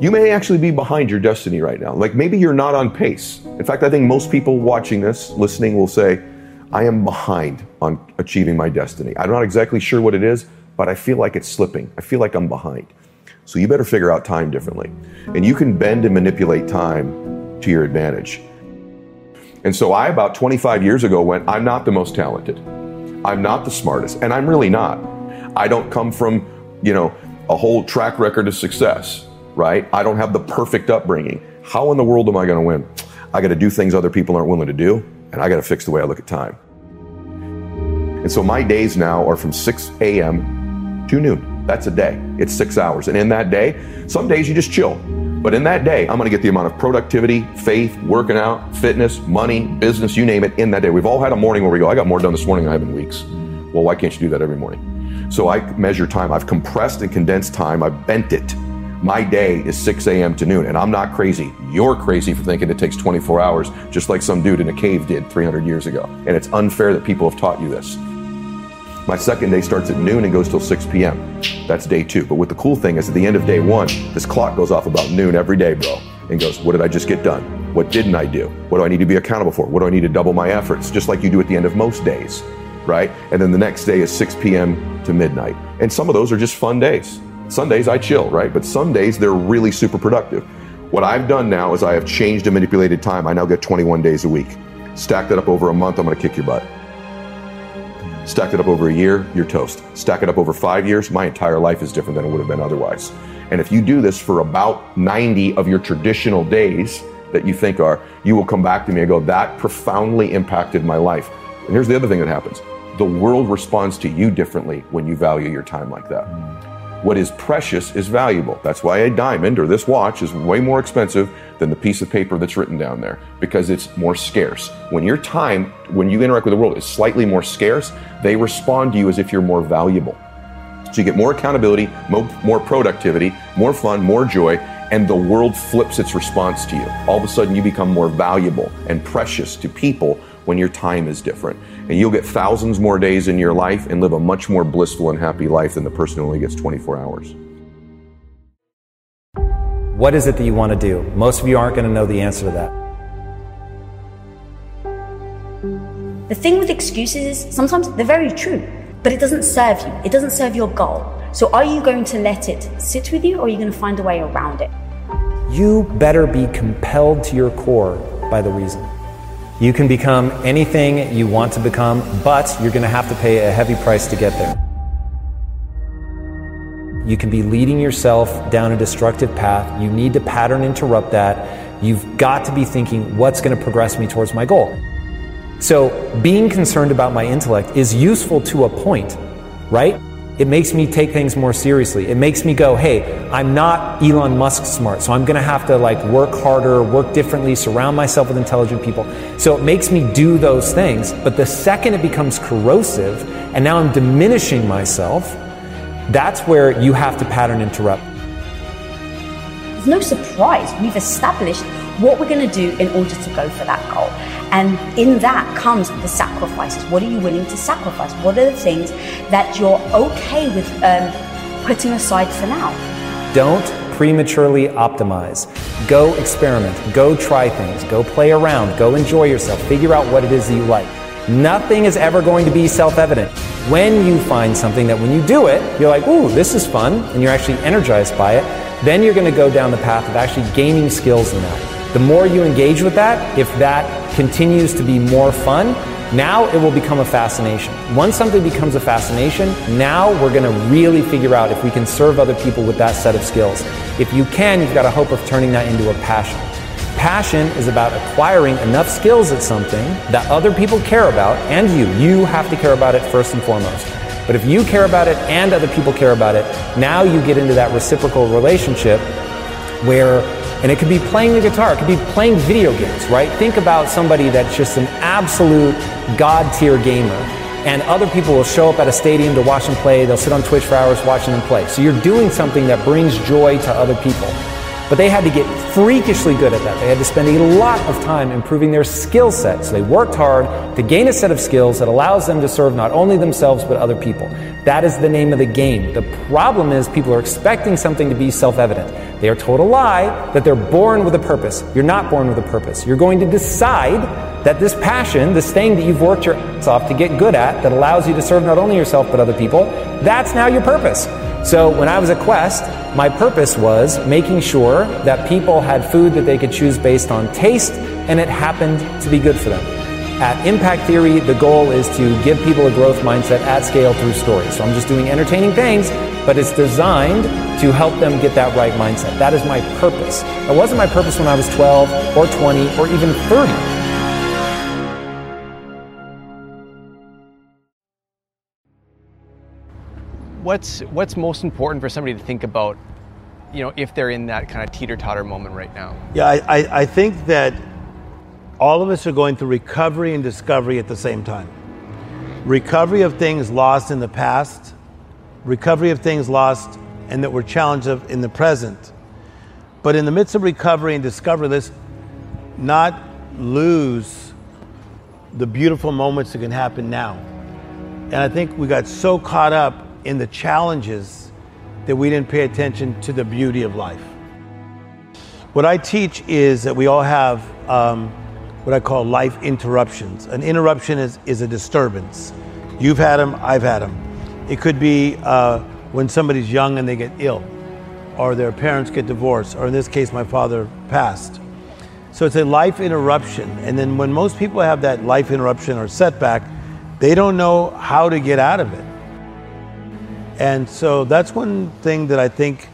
You may actually be behind your destiny right now. Like maybe you're not on pace. In fact, I think most people watching this, listening, will say, I am behind on achieving my destiny. I'm not exactly sure what it is, but I feel like it's slipping. I feel like I'm behind. So you better figure out time differently. And you can bend and manipulate time to your advantage. And so I, about 25 years ago, went, I'm not the most talented. I'm not the smartest. And I'm really not. I don't come from, you know, a whole track record of success, right? I don't have the perfect upbringing. How in the world am I going to win? I got to do things other people aren't willing to do, and I got to fix the way I look at time. And so my days now are from 6 a.m. to noon. That's a day. It's six hours. And in that day, some days you just chill. But in that day, I'm going to get the amount of productivity, faith, working out, fitness, money, business, you name it, in that day. We've all had a morning where we go, I got more done this morning than I have in weeks. Well, why can't you do that every morning? So I measure time. I've compressed and condensed time. I've bent it. My day is 6 a.m. to noon, and I'm not crazy. You're crazy for thinking it takes 24 hours, just like some dude in a cave did 300 years ago. And it's unfair that people have taught you this. My second day starts at noon and goes till 6 p.m. That's day two. But what the cool thing is, at the end of day one, this clock goes off about noon every day, bro, and goes, What did I just get done? What didn't I do? What do I need to be accountable for? What do I need to double my efforts? Just like you do at the end of most days, right? And then the next day is 6 p.m. to midnight. And some of those are just fun days. Sundays I chill, right? But some days they're really super productive. What I've done now is I have changed and manipulated time. I now get 21 days a week. Stack that up over a month, I'm gonna kick your butt. Stack it up over a year, you're toast. Stack it up over five years, my entire life is different than it would have been otherwise. And if you do this for about 90 of your traditional days that you think are, you will come back to me and go, that profoundly impacted my life. And here's the other thing that happens the world responds to you differently when you value your time like that. What is precious is valuable. That's why a diamond or this watch is way more expensive than the piece of paper that's written down there because it's more scarce. When your time, when you interact with the world, is slightly more scarce, they respond to you as if you're more valuable. So you get more accountability, more, productivity, more fun, more joy, and the world flips its response to you. All of a sudden, you become more valuable and precious to people when your time is different. And you'll get thousands more days in your life and live a much more blissful and happy life than the person who only gets 24 hours. What is it that you want to do? Most of you aren't going to know the answer to that. The thing with excuses is sometimes they're very true, but it doesn't serve you. It doesn't serve your goal. So are you going to let it sit with you or are you going to find a way around it? You better be compelled to your core by the reason. You can become anything you want to become, but you're going to have to pay a heavy price to get there. You can be leading yourself down a destructive path. You need to pattern interrupt that. You've got to be thinking, what's going to progress me towards my goal? So, being concerned about my intellect is useful to a point, right? It makes me take things more seriously. It makes me go, hey, I'm not Elon Musk smart, so I'm going to have to like work harder, work differently, surround myself with intelligent people. So it makes me do those things. But the second it becomes corrosive and now I'm diminishing myself, that's where you have to pattern interrupt. There's no surprise. We've established what we're going to do in order to go for that goal. And in that comes the sacrifices. What are you willing to sacrifice? What are the things that you're okay with um, putting aside for now? Don't prematurely optimize. Go experiment. Go try things. Go play around. Go enjoy yourself. Figure out what it is that you like. Nothing is ever going to be self evident. When you find something that when you do it, you're like, ooh, this is fun, and you're actually energized by it, then you're going to go down the path of actually gaining skills in that. The more you engage with that, if that continues to be more fun, now it will become a fascination. Once something becomes a fascination, now we're going to really figure out if we can serve other people with that set of skills. If you can, you've got a hope of turning that into a passion. Passion is about acquiring enough skills at something that other people care about and you. You have to care about it first and foremost. But if you care about it and other people care about it, now you get into that reciprocal relationship where and it could be playing the guitar, it could be playing video games, right? Think about somebody that's just an absolute god tier gamer. And other people will show up at a stadium to watch them play. They'll sit on Twitch for hours watching them play. So you're doing something that brings joy to other people. But they had to get freakishly good at that. They had to spend a lot of time improving their skill set. So they worked hard to gain a set of skills that allows them to serve not only themselves but other people. That is the name of the game. The problem is people are expecting something to be self evident. They are told a lie that they're born with a purpose. You're not born with a purpose. You're going to decide that this passion, this thing that you've worked your ass off to get good at, that allows you to serve not only yourself but other people, that's now your purpose. So when I was at Quest, my purpose was making sure that people had food that they could choose based on taste and it happened to be good for them. At Impact Theory, the goal is to give people a growth mindset at scale through stories. So I'm just doing entertaining things, but it's designed to help them get that right mindset. That is my purpose. It wasn't my purpose when I was 12 or 20 or even 30. What's what's most important for somebody to think about you know if they're in that kind of teeter-totter moment right now? Yeah I, I, I think that all of us are going through recovery and discovery at the same time. Recovery of things lost in the past recovery of things lost and that we're challenged of in the present. But in the midst of recovery and discovery let's not lose the beautiful moments that can happen now. And i think we got so caught up in the challenges that we didn't pay attention to the beauty of life. What I teach is that we all have um, what I call life interruptions. An interruption is, is a disturbance. You've had them, I've had them. It could be uh, when somebody's young and they get ill, or their parents get divorced, or in this case, my father passed. So it's a life interruption. And then when most people have that life interruption or setback, they don't know how to get out of it. And so that's one thing that I think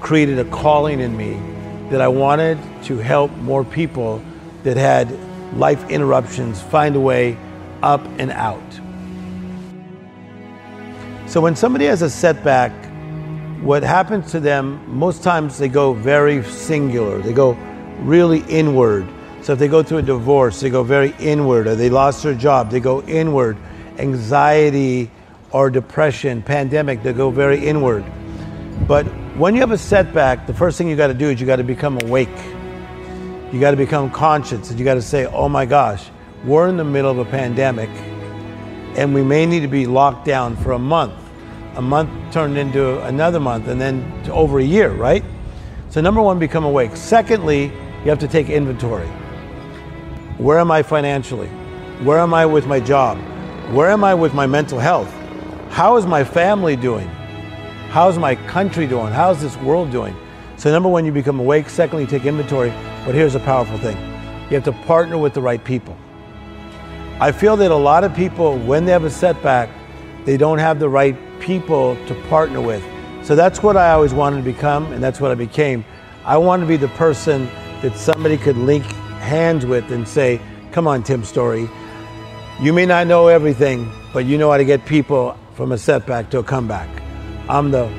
created a calling in me that I wanted to help more people that had life interruptions find a way up and out. So when somebody has a setback, what happens to them, most times they go very singular. They go really inward. So if they go through a divorce, they go very inward, or they lost their job, they go inward. Anxiety, or depression, pandemic, they go very inward. But when you have a setback, the first thing you got to do is you got to become awake. You got to become conscious and you got to say, oh my gosh, we're in the middle of a pandemic and we may need to be locked down for a month. A month turned into another month and then over a year, right? So, number one, become awake. Secondly, you have to take inventory. Where am I financially? Where am I with my job? Where am I with my mental health? How is my family doing? How's my country doing? How's this world doing? So, number one, you become awake. Secondly, you take inventory. But here's a powerful thing you have to partner with the right people. I feel that a lot of people, when they have a setback, they don't have the right people to partner with. So that's what I always wanted to become, and that's what I became. I wanted to be the person that somebody could link hands with and say, Come on, Tim Storey. You may not know everything, but you know how to get people from a setback to a comeback. I'm the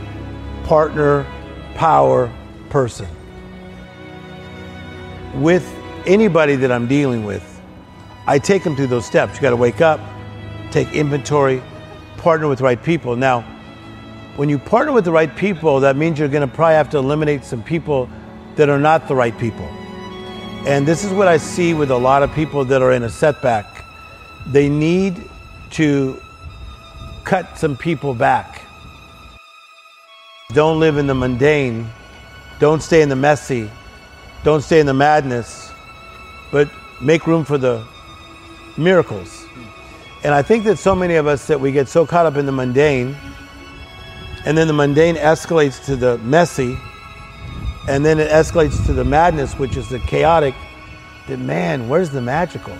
partner, power person. With anybody that I'm dealing with, I take them through those steps. You got to wake up, take inventory, partner with the right people. Now, when you partner with the right people, that means you're going to probably have to eliminate some people that are not the right people. And this is what I see with a lot of people that are in a setback. They need to cut some people back. Don't live in the mundane. Don't stay in the messy. Don't stay in the madness. But make room for the miracles. And I think that so many of us that we get so caught up in the mundane, and then the mundane escalates to the messy, and then it escalates to the madness, which is the chaotic, that man, where's the magical?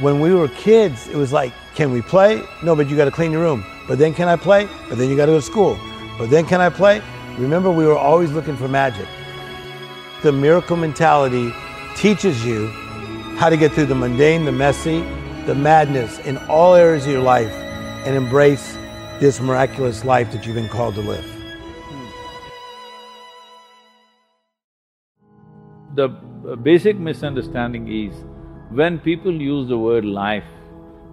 When we were kids, it was like, can we play? No, but you got to clean your room. But then can I play? But then you got to go to school. But then can I play? Remember, we were always looking for magic. The miracle mentality teaches you how to get through the mundane, the messy, the madness in all areas of your life and embrace this miraculous life that you've been called to live. The basic misunderstanding is when people use the word life,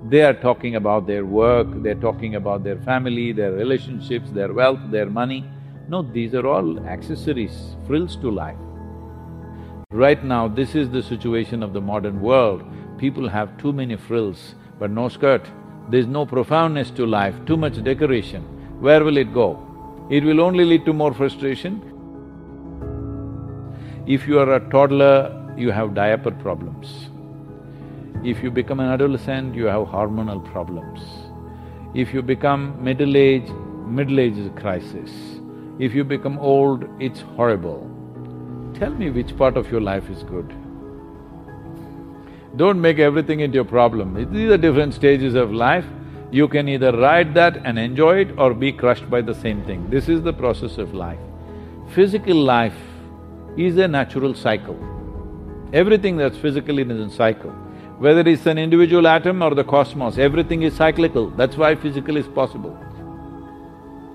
they are talking about their work, they're talking about their family, their relationships, their wealth, their money. No, these are all accessories, frills to life. Right now, this is the situation of the modern world. People have too many frills, but no skirt. There's no profoundness to life, too much decoration. Where will it go? It will only lead to more frustration. If you are a toddler, you have diaper problems. If you become an adolescent, you have hormonal problems. If you become middle age, middle age is a crisis. If you become old, it's horrible. Tell me which part of your life is good. Don't make everything into a problem. These are different stages of life. You can either ride that and enjoy it or be crushed by the same thing. This is the process of life. Physical life is a natural cycle. Everything that's physical is a cycle. Whether it's an individual atom or the cosmos, everything is cyclical. That's why physical is possible.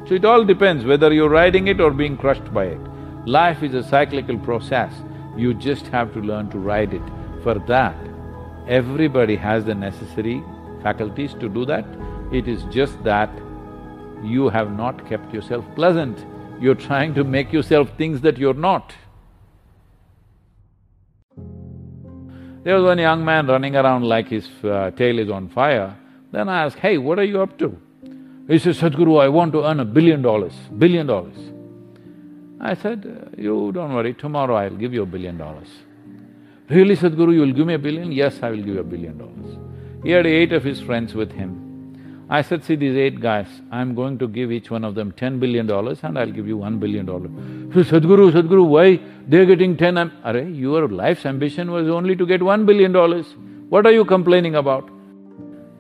So it all depends whether you're riding it or being crushed by it. Life is a cyclical process, you just have to learn to ride it. For that, everybody has the necessary faculties to do that. It is just that you have not kept yourself pleasant. You're trying to make yourself things that you're not. There was one young man running around like his uh, tail is on fire. Then I asked, hey, what are you up to? He says, Sadhguru, I want to earn a billion dollars, billion dollars. I said, you don't worry, tomorrow I'll give you a billion dollars. Really, Sadhguru, you'll give me a billion? Yes, I will give you a billion dollars. He had eight of his friends with him. I said, see these eight guys, I'm going to give each one of them ten billion dollars and I'll give you one billion dollars. So, Sadhguru, Sadhguru, why? They're getting ten, I'm… Are, your life's ambition was only to get one billion dollars. What are you complaining about?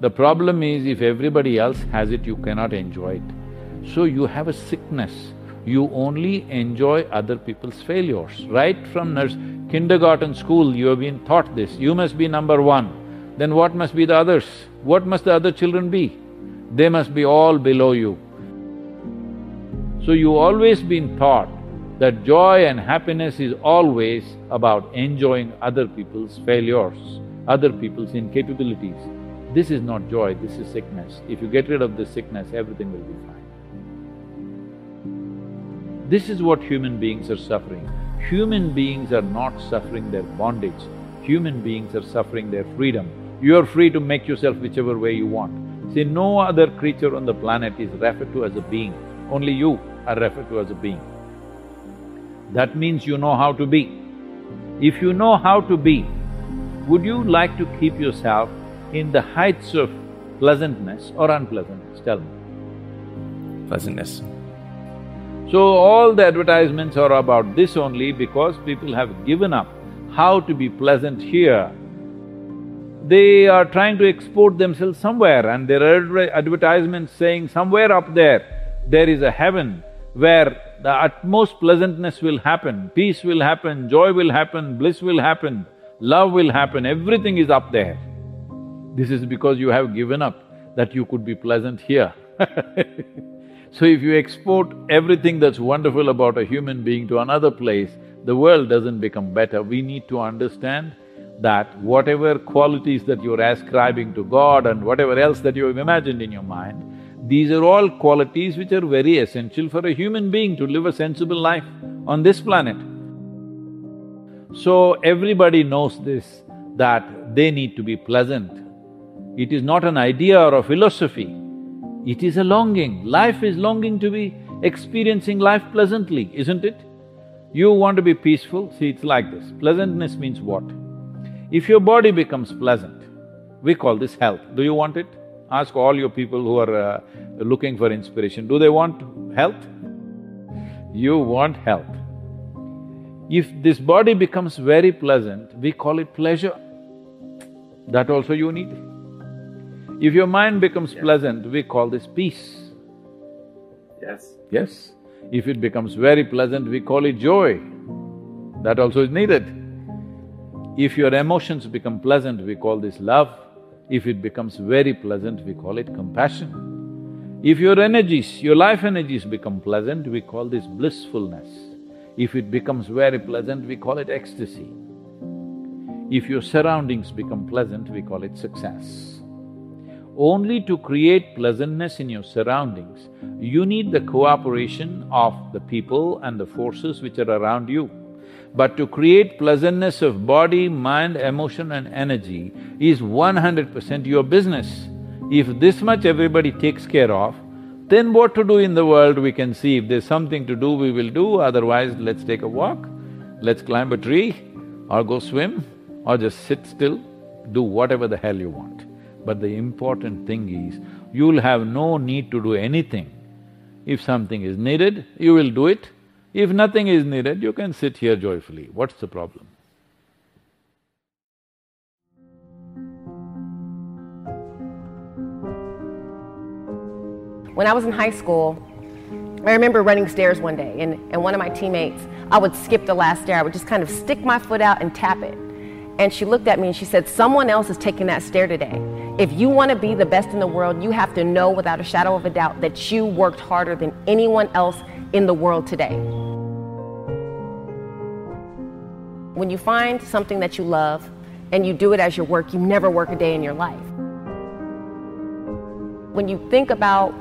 The problem is if everybody else has it, you cannot enjoy it. So you have a sickness you only enjoy other people's failures. Right from nurse, kindergarten school, you have been taught this, you must be number one. Then what must be the others? What must the other children be? They must be all below you. So you always been taught that joy and happiness is always about enjoying other people's failures, other people's incapabilities. This is not joy, this is sickness. If you get rid of this sickness, everything will be fine. This is what human beings are suffering. Human beings are not suffering their bondage, human beings are suffering their freedom. You are free to make yourself whichever way you want. See, no other creature on the planet is referred to as a being, only you are referred to as a being. That means you know how to be. If you know how to be, would you like to keep yourself in the heights of pleasantness or unpleasantness? Tell me. Pleasantness. So all the advertisements are about this only because people have given up how to be pleasant here. They are trying to export themselves somewhere and there are advertisements saying somewhere up there, there is a heaven where the utmost pleasantness will happen, peace will happen, joy will happen, bliss will happen, love will happen, everything is up there. This is because you have given up that you could be pleasant here So if you export everything that's wonderful about a human being to another place, the world doesn't become better. We need to understand that whatever qualities that you're ascribing to God and whatever else that you've imagined in your mind, these are all qualities which are very essential for a human being to live a sensible life on this planet. So everybody knows this, that they need to be pleasant. It is not an idea or a philosophy, it is a longing. Life is longing to be experiencing life pleasantly, isn't it? You want to be peaceful, see it's like this. Pleasantness means what? If your body becomes pleasant, we call this health. Do you want it? Ask all your people who are uh, looking for inspiration, do they want health? You want health. If this body becomes very pleasant, we call it pleasure. That also you need. If your mind becomes pleasant, we call this peace. Yes. Yes. If it becomes very pleasant, we call it joy. That also is needed. If your emotions become pleasant, we call this love. If it becomes very pleasant, we call it compassion. If your energies, your life energies become pleasant, we call this blissfulness. If it becomes very pleasant, we call it ecstasy. If your surroundings become pleasant, we call it success. Only to create pleasantness in your surroundings, you need the cooperation of the people and the forces which are around you. But to create pleasantness of body, mind, emotion and energy is one hundred percent your business. If this much everybody takes care of, then what to do in the world we can see. If there's something to do, we will do, otherwise let's take a walk, let's climb a tree, or go swim, or just sit still, do whatever the hell you want. But the important thing is, you'll have no need to do anything. If something is needed, you will do it. If nothing is needed, you can sit here joyfully. What's the problem? When I was in high school, I remember running stairs one day, and, and one of my teammates, I would skip the last stair. I would just kind of stick my foot out and tap it. And she looked at me and she said, Someone else is taking that stair today. If you want to be the best in the world, you have to know without a shadow of a doubt that you worked harder than anyone else in the world today. When you find something that you love and you do it as your work, you never work a day in your life. When you think about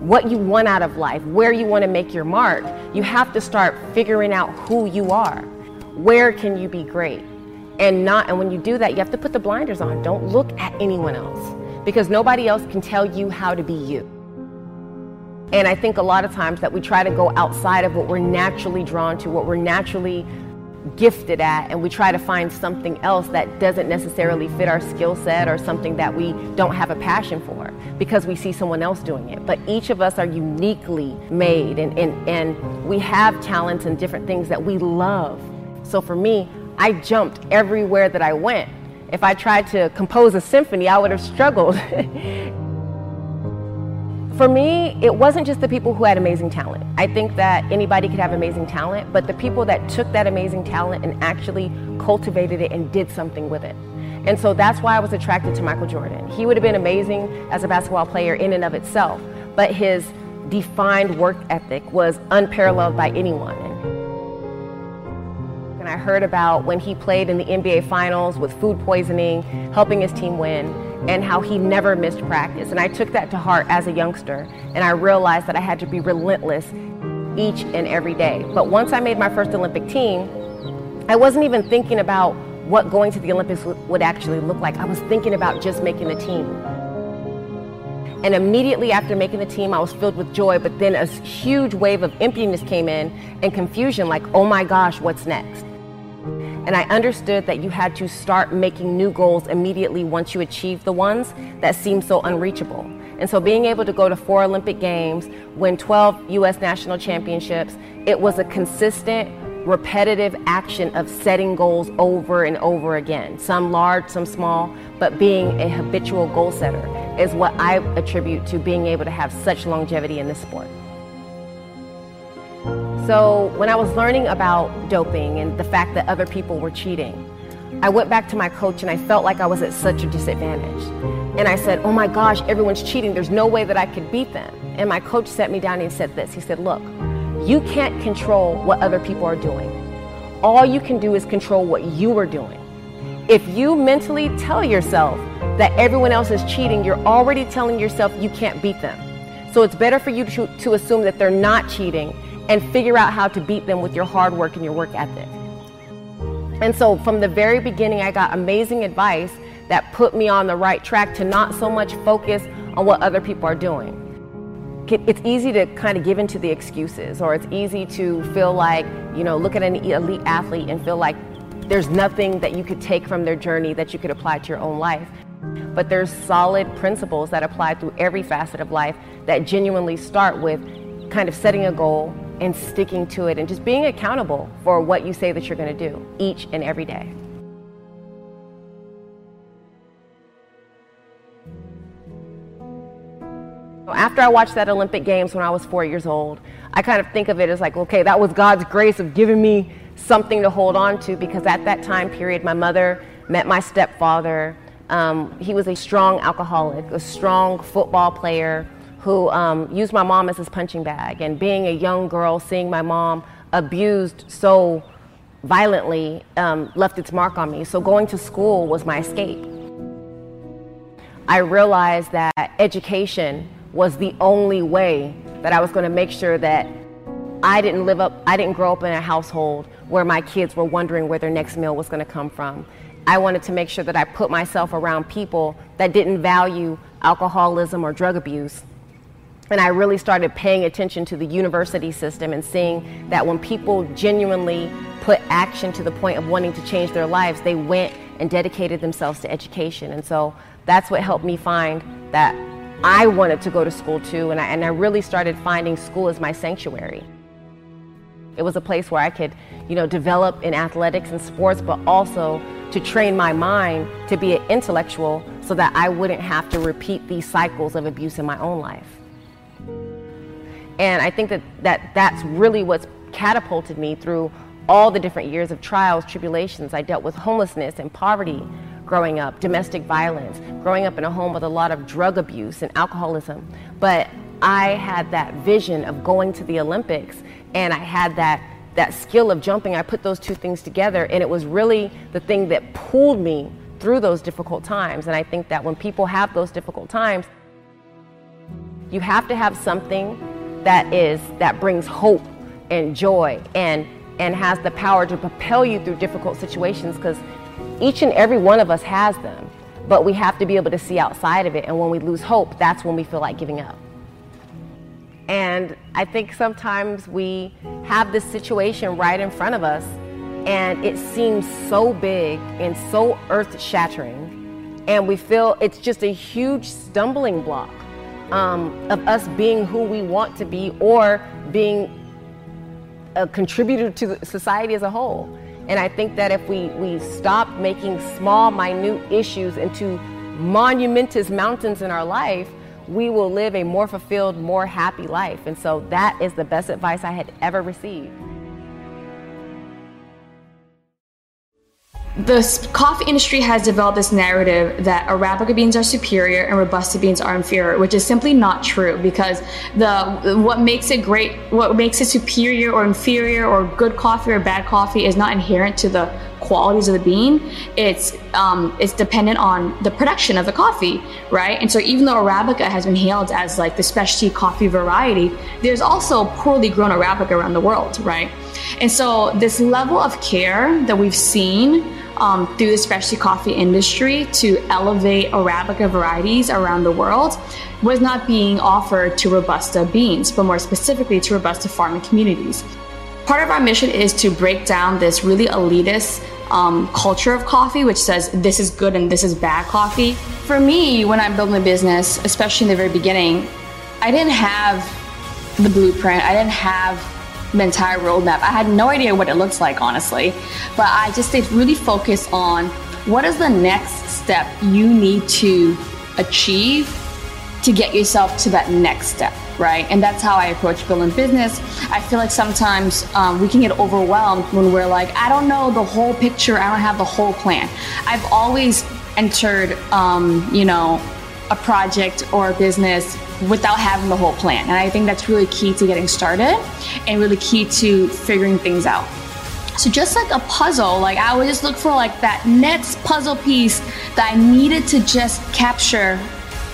what you want out of life, where you want to make your mark, you have to start figuring out who you are. Where can you be great? and not and when you do that you have to put the blinders on don't look at anyone else because nobody else can tell you how to be you and i think a lot of times that we try to go outside of what we're naturally drawn to what we're naturally gifted at and we try to find something else that doesn't necessarily fit our skill set or something that we don't have a passion for because we see someone else doing it but each of us are uniquely made and, and, and we have talents and different things that we love so for me I jumped everywhere that I went. If I tried to compose a symphony, I would have struggled. For me, it wasn't just the people who had amazing talent. I think that anybody could have amazing talent, but the people that took that amazing talent and actually cultivated it and did something with it. And so that's why I was attracted to Michael Jordan. He would have been amazing as a basketball player in and of itself, but his defined work ethic was unparalleled by anyone. And I heard about when he played in the NBA Finals with food poisoning, helping his team win. And how he never missed practice. And I took that to heart as a youngster, and I realized that I had to be relentless each and every day. But once I made my first Olympic team, I wasn't even thinking about what going to the Olympics would actually look like. I was thinking about just making the team. And immediately after making the team, I was filled with joy, but then a huge wave of emptiness came in and confusion like, oh my gosh, what's next? And I understood that you had to start making new goals immediately once you achieved the ones that seemed so unreachable. And so being able to go to four Olympic Games, win 12 US national championships, it was a consistent, repetitive action of setting goals over and over again, some large, some small, but being a habitual goal setter is what I attribute to being able to have such longevity in this sport. So when I was learning about doping and the fact that other people were cheating, I went back to my coach and I felt like I was at such a disadvantage. And I said, Oh my gosh, everyone's cheating. There's no way that I could beat them. And my coach sat me down and said this He said, Look, you can't control what other people are doing. All you can do is control what you are doing. If you mentally tell yourself that everyone else is cheating, you're already telling yourself you can't beat them. So it's better for you to, to assume that they're not cheating and figure out how to beat them with your hard work and your work ethic. And so from the very beginning, I got amazing advice that put me on the right track to not so much focus on what other people are doing. It's easy to kind of give into the excuses, or it's easy to feel like, you know, look at an elite athlete and feel like there's nothing that you could take from their journey that you could apply to your own life. But there's solid principles that apply through every facet of life that genuinely start with kind of setting a goal and sticking to it and just being accountable for what you say that you're going to do each and every day. After I watched that Olympic Games when I was four years old, I kind of think of it as like, okay, that was God's grace of giving me something to hold on to because at that time period, my mother met my stepfather. Um, he was a strong alcoholic, a strong football player who um, used my mom as his punching bag. And being a young girl, seeing my mom abused so violently um, left its mark on me. So going to school was my escape. I realized that education was the only way that I was going to make sure that I didn't live up, I didn't grow up in a household where my kids were wondering where their next meal was going to come from. I wanted to make sure that I put myself around people that didn't value alcoholism or drug abuse. And I really started paying attention to the university system and seeing that when people genuinely put action to the point of wanting to change their lives, they went and dedicated themselves to education. And so that's what helped me find that I wanted to go to school too. And I, and I really started finding school as my sanctuary. It was a place where I could, you know, develop in athletics and sports, but also to train my mind to be an intellectual so that I wouldn't have to repeat these cycles of abuse in my own life. And I think that, that that's really what's catapulted me through all the different years of trials, tribulations. I dealt with homelessness and poverty growing up, domestic violence, growing up in a home with a lot of drug abuse and alcoholism. But I had that vision of going to the Olympics and I had that that skill of jumping. I put those two things together and it was really the thing that pulled me through those difficult times. And I think that when people have those difficult times, you have to have something that is that brings hope and joy and and has the power to propel you through difficult situations because each and every one of us has them. But we have to be able to see outside of it and when we lose hope that's when we feel like giving up. And i think sometimes we have this situation right in front of us and it seems so big and so earth shattering and we feel it's just a huge stumbling block um, of us being who we want to be or being a contributor to society as a whole. And I think that if we, we stop making small, minute issues into monumentous mountains in our life, we will live a more fulfilled, more happy life. And so that is the best advice I had ever received. The coffee industry has developed this narrative that Arabica beans are superior and Robusta beans are inferior, which is simply not true because the what makes it great, what makes it superior or inferior or good coffee or bad coffee is not inherent to the qualities of the bean, it's um, it's dependent on the production of the coffee, right? And so even though Arabica has been hailed as like the specialty coffee variety, there's also poorly grown Arabica around the world, right? And so this level of care that we've seen um, through the specialty coffee industry to elevate Arabica varieties around the world was not being offered to Robusta beans, but more specifically to Robusta farming communities. Part of our mission is to break down this really elitist um, culture of coffee, which says this is good and this is bad coffee. For me, when I'm building a business, especially in the very beginning, I didn't have the blueprint, I didn't have the entire roadmap. I had no idea what it looks like, honestly. But I just stayed really focused on what is the next step you need to achieve to get yourself to that next step, right? And that's how I approach building business. I feel like sometimes um, we can get overwhelmed when we're like, I don't know the whole picture, I don't have the whole plan. I've always entered, um, you know, a project or a business without having the whole plan. And I think that's really key to getting started and really key to figuring things out. So just like a puzzle, like I would just look for like that next puzzle piece that I needed to just capture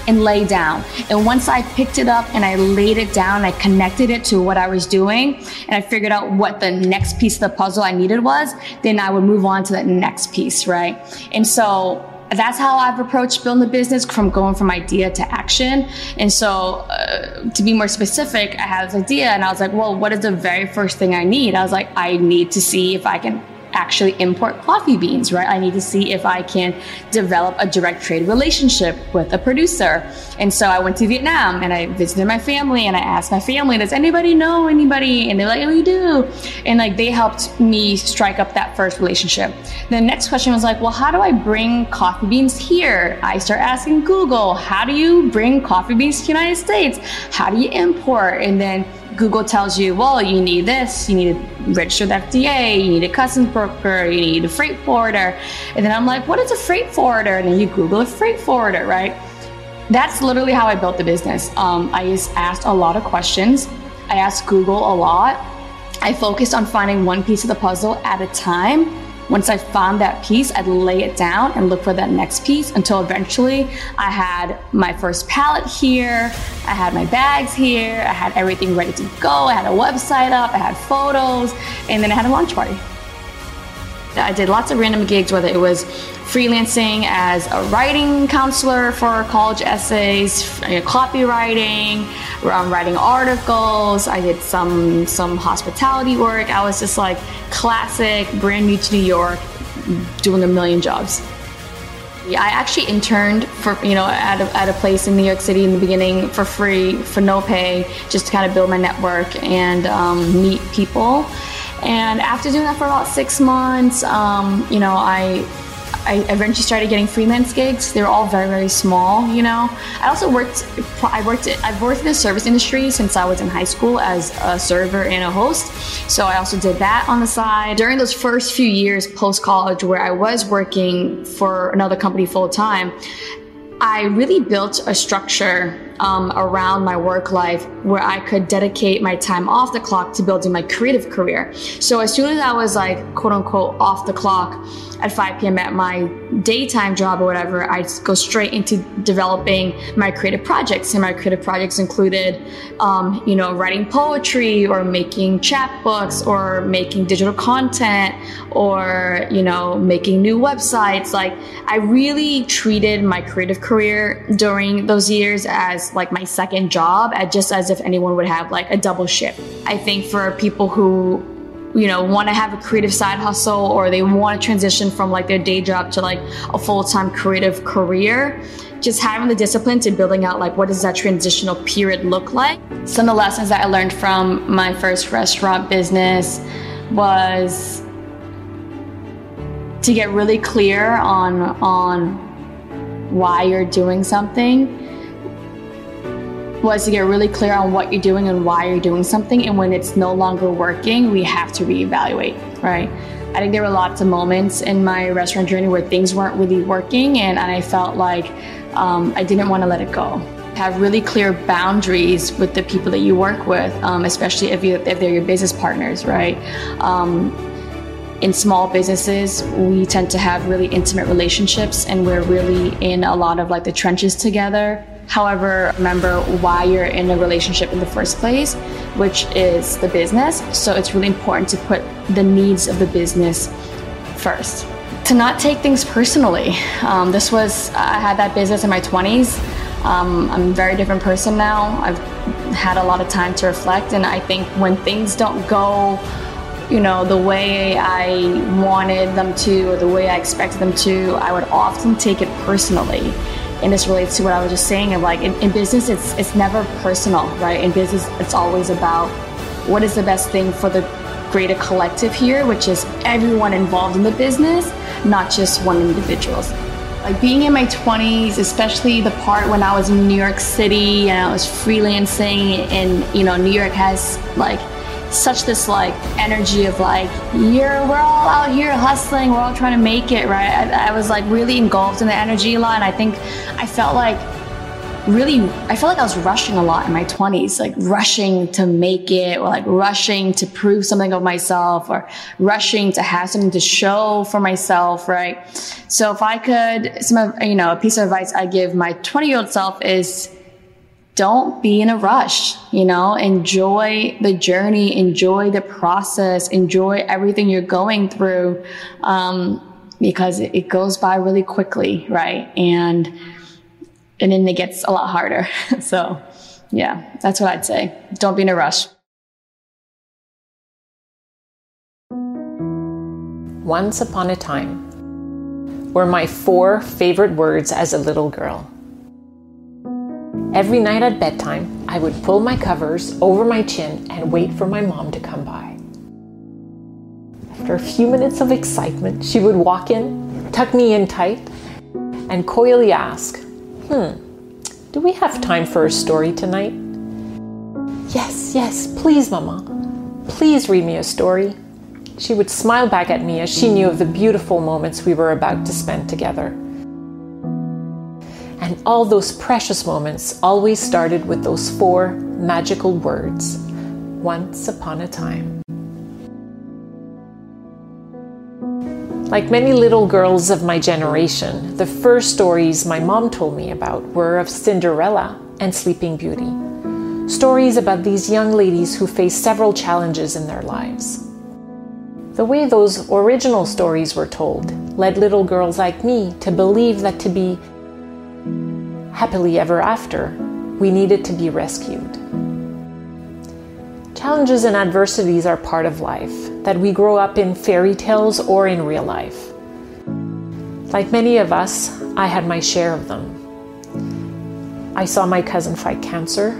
and lay down. And once I picked it up and I laid it down, I connected it to what I was doing and I figured out what the next piece of the puzzle I needed was, then I would move on to the next piece, right? And so that's how I've approached building the business from going from idea to action. And so, uh, to be more specific, I had this idea and I was like, well, what is the very first thing I need? I was like, I need to see if I can actually import coffee beans, right? I need to see if I can develop a direct trade relationship with a producer. And so I went to Vietnam and I visited my family and I asked my family, does anybody know anybody? And they're like, oh, we do. And like they helped me strike up that first relationship. The next question was like, well, how do I bring coffee beans here? I start asking Google, how do you bring coffee beans to the United States? How do you import? And then Google tells you, well, you need this, you need to register the FDA, you need a customs broker, you need a freight forwarder. And then I'm like, what is a freight forwarder? And then you Google a freight forwarder, right? That's literally how I built the business. Um, I just asked a lot of questions. I asked Google a lot. I focused on finding one piece of the puzzle at a time once I found that piece, I'd lay it down and look for that next piece until eventually I had my first palette here, I had my bags here, I had everything ready to go, I had a website up, I had photos, and then I had a launch party. I did lots of random gigs, whether it was freelancing as a writing counselor for college essays, copywriting, um, writing articles. I did some some hospitality work. I was just like classic, brand new to New York, doing a million jobs. Yeah, I actually interned for you know at a, at a place in New York City in the beginning for free for no pay, just to kind of build my network and um, meet people. And after doing that for about six months, um, you know, I I eventually started getting freelance gigs. They were all very, very small, you know. I also worked, I worked, I've worked in the service industry since I was in high school as a server and a host. So I also did that on the side. During those first few years post college where I was working for another company full time, I really built a structure um, around my work life where I could dedicate my time off the clock to building my creative career. So as soon as I was like, quote unquote, off the clock, at 5 p.m. at my daytime job or whatever, I'd go straight into developing my creative projects. And my creative projects included, um, you know, writing poetry or making chapbooks or making digital content or, you know, making new websites. Like, I really treated my creative career during those years as like my second job, at just as if anyone would have like a double shift. I think for people who you know want to have a creative side hustle or they want to transition from like their day job to like a full-time creative career just having the discipline to building out like what does that transitional period look like some of the lessons that i learned from my first restaurant business was to get really clear on on why you're doing something was to get really clear on what you're doing and why you're doing something. And when it's no longer working, we have to reevaluate, right? I think there were lots of moments in my restaurant journey where things weren't really working, and, and I felt like um, I didn't want to let it go. Have really clear boundaries with the people that you work with, um, especially if, you, if they're your business partners, right? Um, in small businesses, we tend to have really intimate relationships and we're really in a lot of like the trenches together. However, remember why you're in a relationship in the first place, which is the business. So it's really important to put the needs of the business first. To not take things personally. Um, this was, I had that business in my 20s. Um, I'm a very different person now. I've had a lot of time to reflect, and I think when things don't go, you know, the way I wanted them to or the way I expected them to, I would often take it personally. And this relates to what I was just saying of like in, in business, it's it's never personal, right? In business, it's always about what is the best thing for the greater collective here, which is everyone involved in the business, not just one individual. Like being in my 20s, especially the part when I was in New York City and I was freelancing, and you know, New York has like such this like energy of like you're we're all out here hustling we're all trying to make it right? I, I, was like really engulfed in the energy a lot and i think i felt like really i felt like i was rushing a lot in my 20s like rushing to make it or like rushing to prove something of myself or rushing to have something to show for myself right? So if i could some of you know a piece of advice i give my 20 year old self is don't be in a rush, you know, enjoy the journey, enjoy the process, enjoy everything you're going through, um, because it goes by really quickly, right? And, and then it gets a lot harder. so yeah, that's what I'd say. Don't be in a rush. Once upon a time were my four favorite words as a little girl. Every night at bedtime, I would pull my covers over my chin and wait for my mom to come by. After a few minutes of excitement, she would walk in, tuck me in tight, and coyly ask, Hmm, do we have time for a story tonight? Yes, yes, please, Mama. Please read me a story. She would smile back at me as she knew of the beautiful moments we were about to spend together. And all those precious moments always started with those four magical words once upon a time. Like many little girls of my generation, the first stories my mom told me about were of Cinderella and Sleeping Beauty. Stories about these young ladies who faced several challenges in their lives. The way those original stories were told led little girls like me to believe that to be happily ever after, we needed to be rescued. Challenges and adversities are part of life, that we grow up in fairy tales or in real life. Like many of us, I had my share of them. I saw my cousin fight cancer.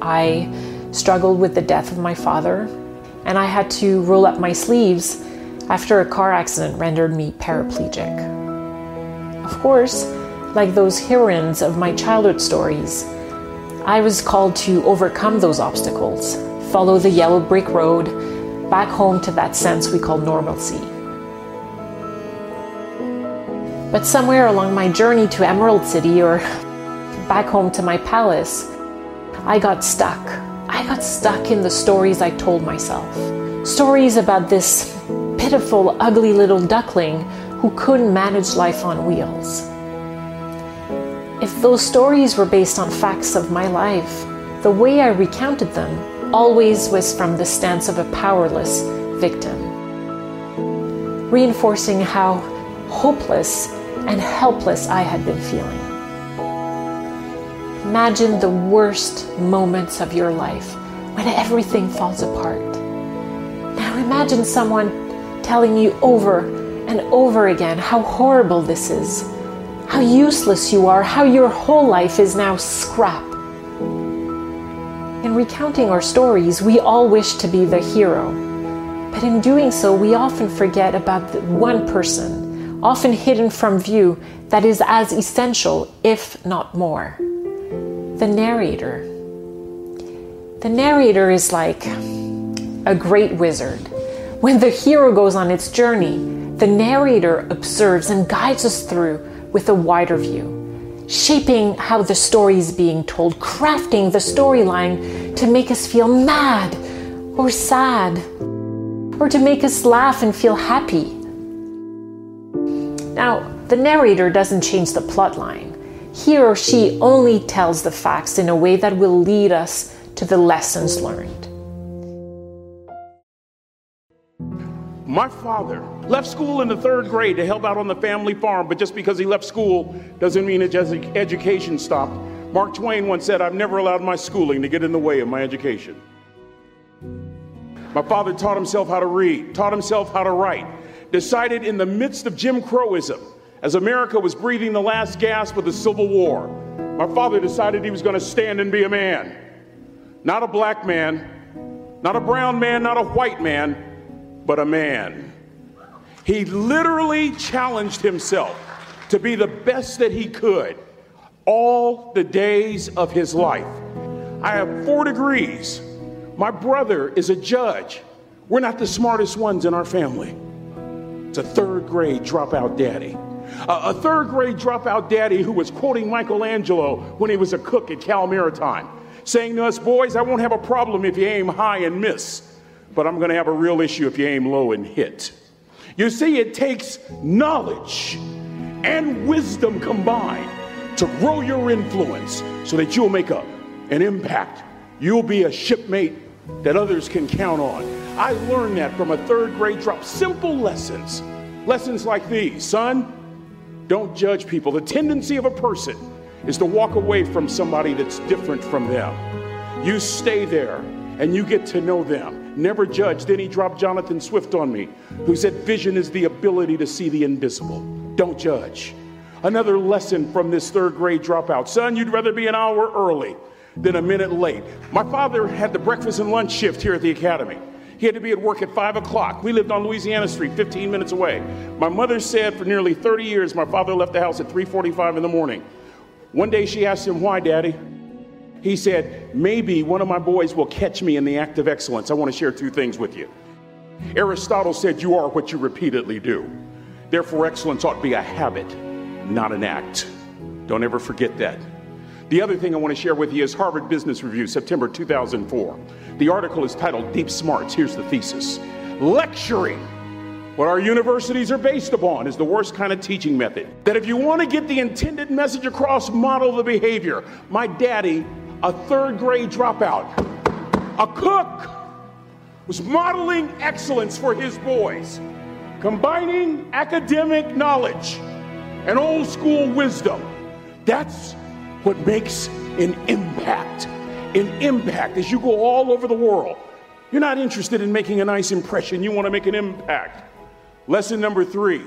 I struggled with the death of my father, and I had to roll up my sleeves after a car accident rendered me paraplegic. Of course, like those heroines of my childhood stories. I was called to overcome those obstacles, follow the yellow brick road, back home to that sense we call normalcy. But somewhere along my journey to Emerald City or back home to my palace, I got stuck. I got stuck in the stories I told myself. Stories about this pitiful, ugly little duckling who couldn't manage life on wheels. If those stories were based on facts of my life, the way I recounted them always was from the stance of a powerless victim, reinforcing how hopeless and helpless I had been feeling. Imagine the worst moments of your life when everything falls apart. Now imagine someone telling you over and over again how horrible this is how useless you are, how your whole life is now scrap. In recounting our stories, we all wish to be the hero. But in doing so, we often forget about the one person, often hidden from view, that is as essential, if not more the narrator. The narrator is like a great wizard. When the hero goes on its journey, the narrator observes and guides us through with a wider view, shaping how the story is being told, crafting the storyline to make us feel mad or sad or to make us laugh and feel happy. Now, the narrator doesn't change the plotline. He or she only tells the facts in a way that will lead us to the lessons learned. My father left school in the third grade to help out on the family farm, but just because he left school doesn't mean his education stopped. Mark Twain once said, I've never allowed my schooling to get in the way of my education. My father taught himself how to read, taught himself how to write, decided in the midst of Jim Crowism, as America was breathing the last gasp of the Civil War, my father decided he was going to stand and be a man. Not a black man, not a brown man, not a white man, but a man. He literally challenged himself to be the best that he could all the days of his life. I have four degrees. My brother is a judge. We're not the smartest ones in our family. It's a third grade dropout daddy. a third grade dropout daddy who was quoting Michelangelo when he was a cook at Cal Maritime, saying to us, Boys, I won't have a problem if you aim high and miss, but I'm going to have a real issue if you aim low and hit. You see, it takes knowledge and wisdom combined to grow your influence so that you'll make a, an impact. You'll be a shipmate that others can count on. I learned that from a third grade drop. Simple lessons. Lessons like these. Son, don't judge people. The tendency of a person is to walk away from somebody that's different from them. You stay there and you get to know them. Never judge. Then he dropped Jonathan Swift on me, who said, Vision is the ability to see the invisible. Don't judge. Another lesson from this third grade dropout. Son, you'd rather be an hour early than a minute late. My father had the breakfast and lunch shift here at the academy. He had to be at work at 5 o'clock. We lived on Louisiana Street, 15 minutes away. My mother said for nearly 30 years, my father left the house at 3.45 in the morning. One day she asked him, why, Daddy? He said, maybe one of my boys will catch me in the act of excellence. I want to share two things with you. Aristotle said, you are what you repeatedly do. Therefore, excellence ought to be a habit not an act. Don't ever forget that. The other thing I want to share with you is Harvard Business Review, September 2004. The article is titled Deep Smarts. Here's the thesis Lecturing, what our universities are based upon, is the worst kind of teaching method. That if you want to get the intended message across, model the behavior. My daddy, a third grade dropout, a cook, was modeling excellence for his boys, combining academic knowledge and old school wisdom. That's what makes an impact. An impact as you go all over the world. You're not interested in making a nice impression, you want to make an impact. Lesson number three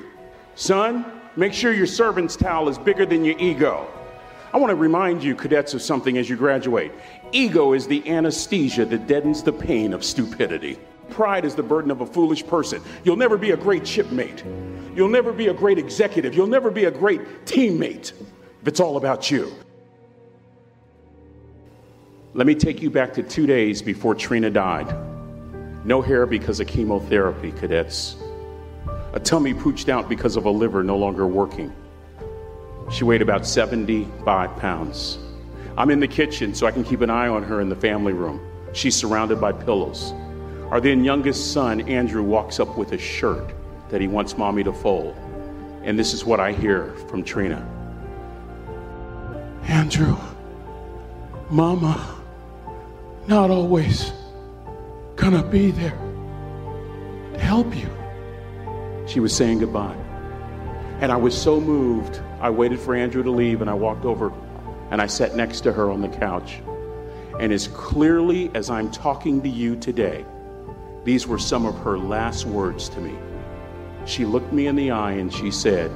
son, make sure your servant's towel is bigger than your ego. I want to remind you, cadets, of something as you graduate. Ego is the anesthesia that deadens the pain of stupidity. Pride is the burden of a foolish person. You'll never be a great shipmate. You'll never be a great executive. You'll never be a great teammate if it's all about you. Let me take you back to two days before Trina died. No hair because of chemotherapy, cadets. A tummy pooched out because of a liver no longer working. She weighed about 75 pounds. I'm in the kitchen so I can keep an eye on her in the family room. She's surrounded by pillows. Our then youngest son, Andrew, walks up with a shirt that he wants mommy to fold. And this is what I hear from Trina Andrew, mama, not always gonna be there to help you. She was saying goodbye. And I was so moved, I waited for Andrew to leave and I walked over and I sat next to her on the couch. And as clearly as I'm talking to you today, these were some of her last words to me. She looked me in the eye and she said,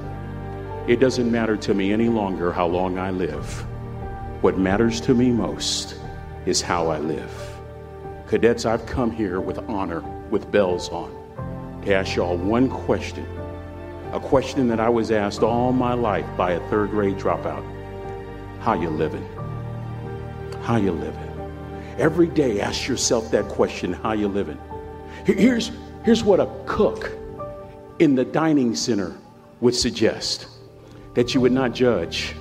It doesn't matter to me any longer how long I live. What matters to me most is how I live. Cadets, I've come here with honor, with bells on, to ask y'all one question. A question that I was asked all my life by a third grade dropout. How you living? How you living? Every day ask yourself that question, how you living? Here's, here's what a cook in the dining center would suggest that you would not judge,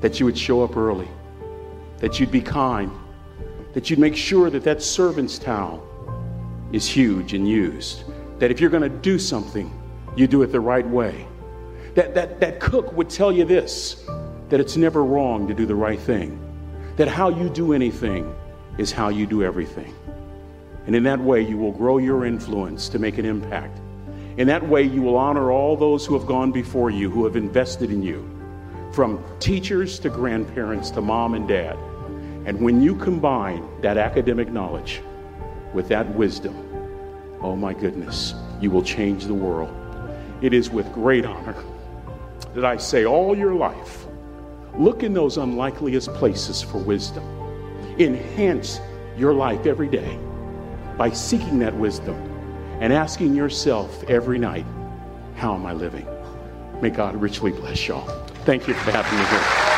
that you would show up early, that you'd be kind, that you'd make sure that that servant's towel is huge and used. That if you're going to do something, you do it the right way. That, that, that cook would tell you this that it's never wrong to do the right thing. That how you do anything is how you do everything. And in that way, you will grow your influence to make an impact. In that way, you will honor all those who have gone before you, who have invested in you, from teachers to grandparents to mom and dad. And when you combine that academic knowledge with that wisdom, oh my goodness, you will change the world. It is with great honor that I say all your life, look in those unlikeliest places for wisdom. Enhance your life every day by seeking that wisdom and asking yourself every night, How am I living? May God richly bless y'all. Thank you for having me here.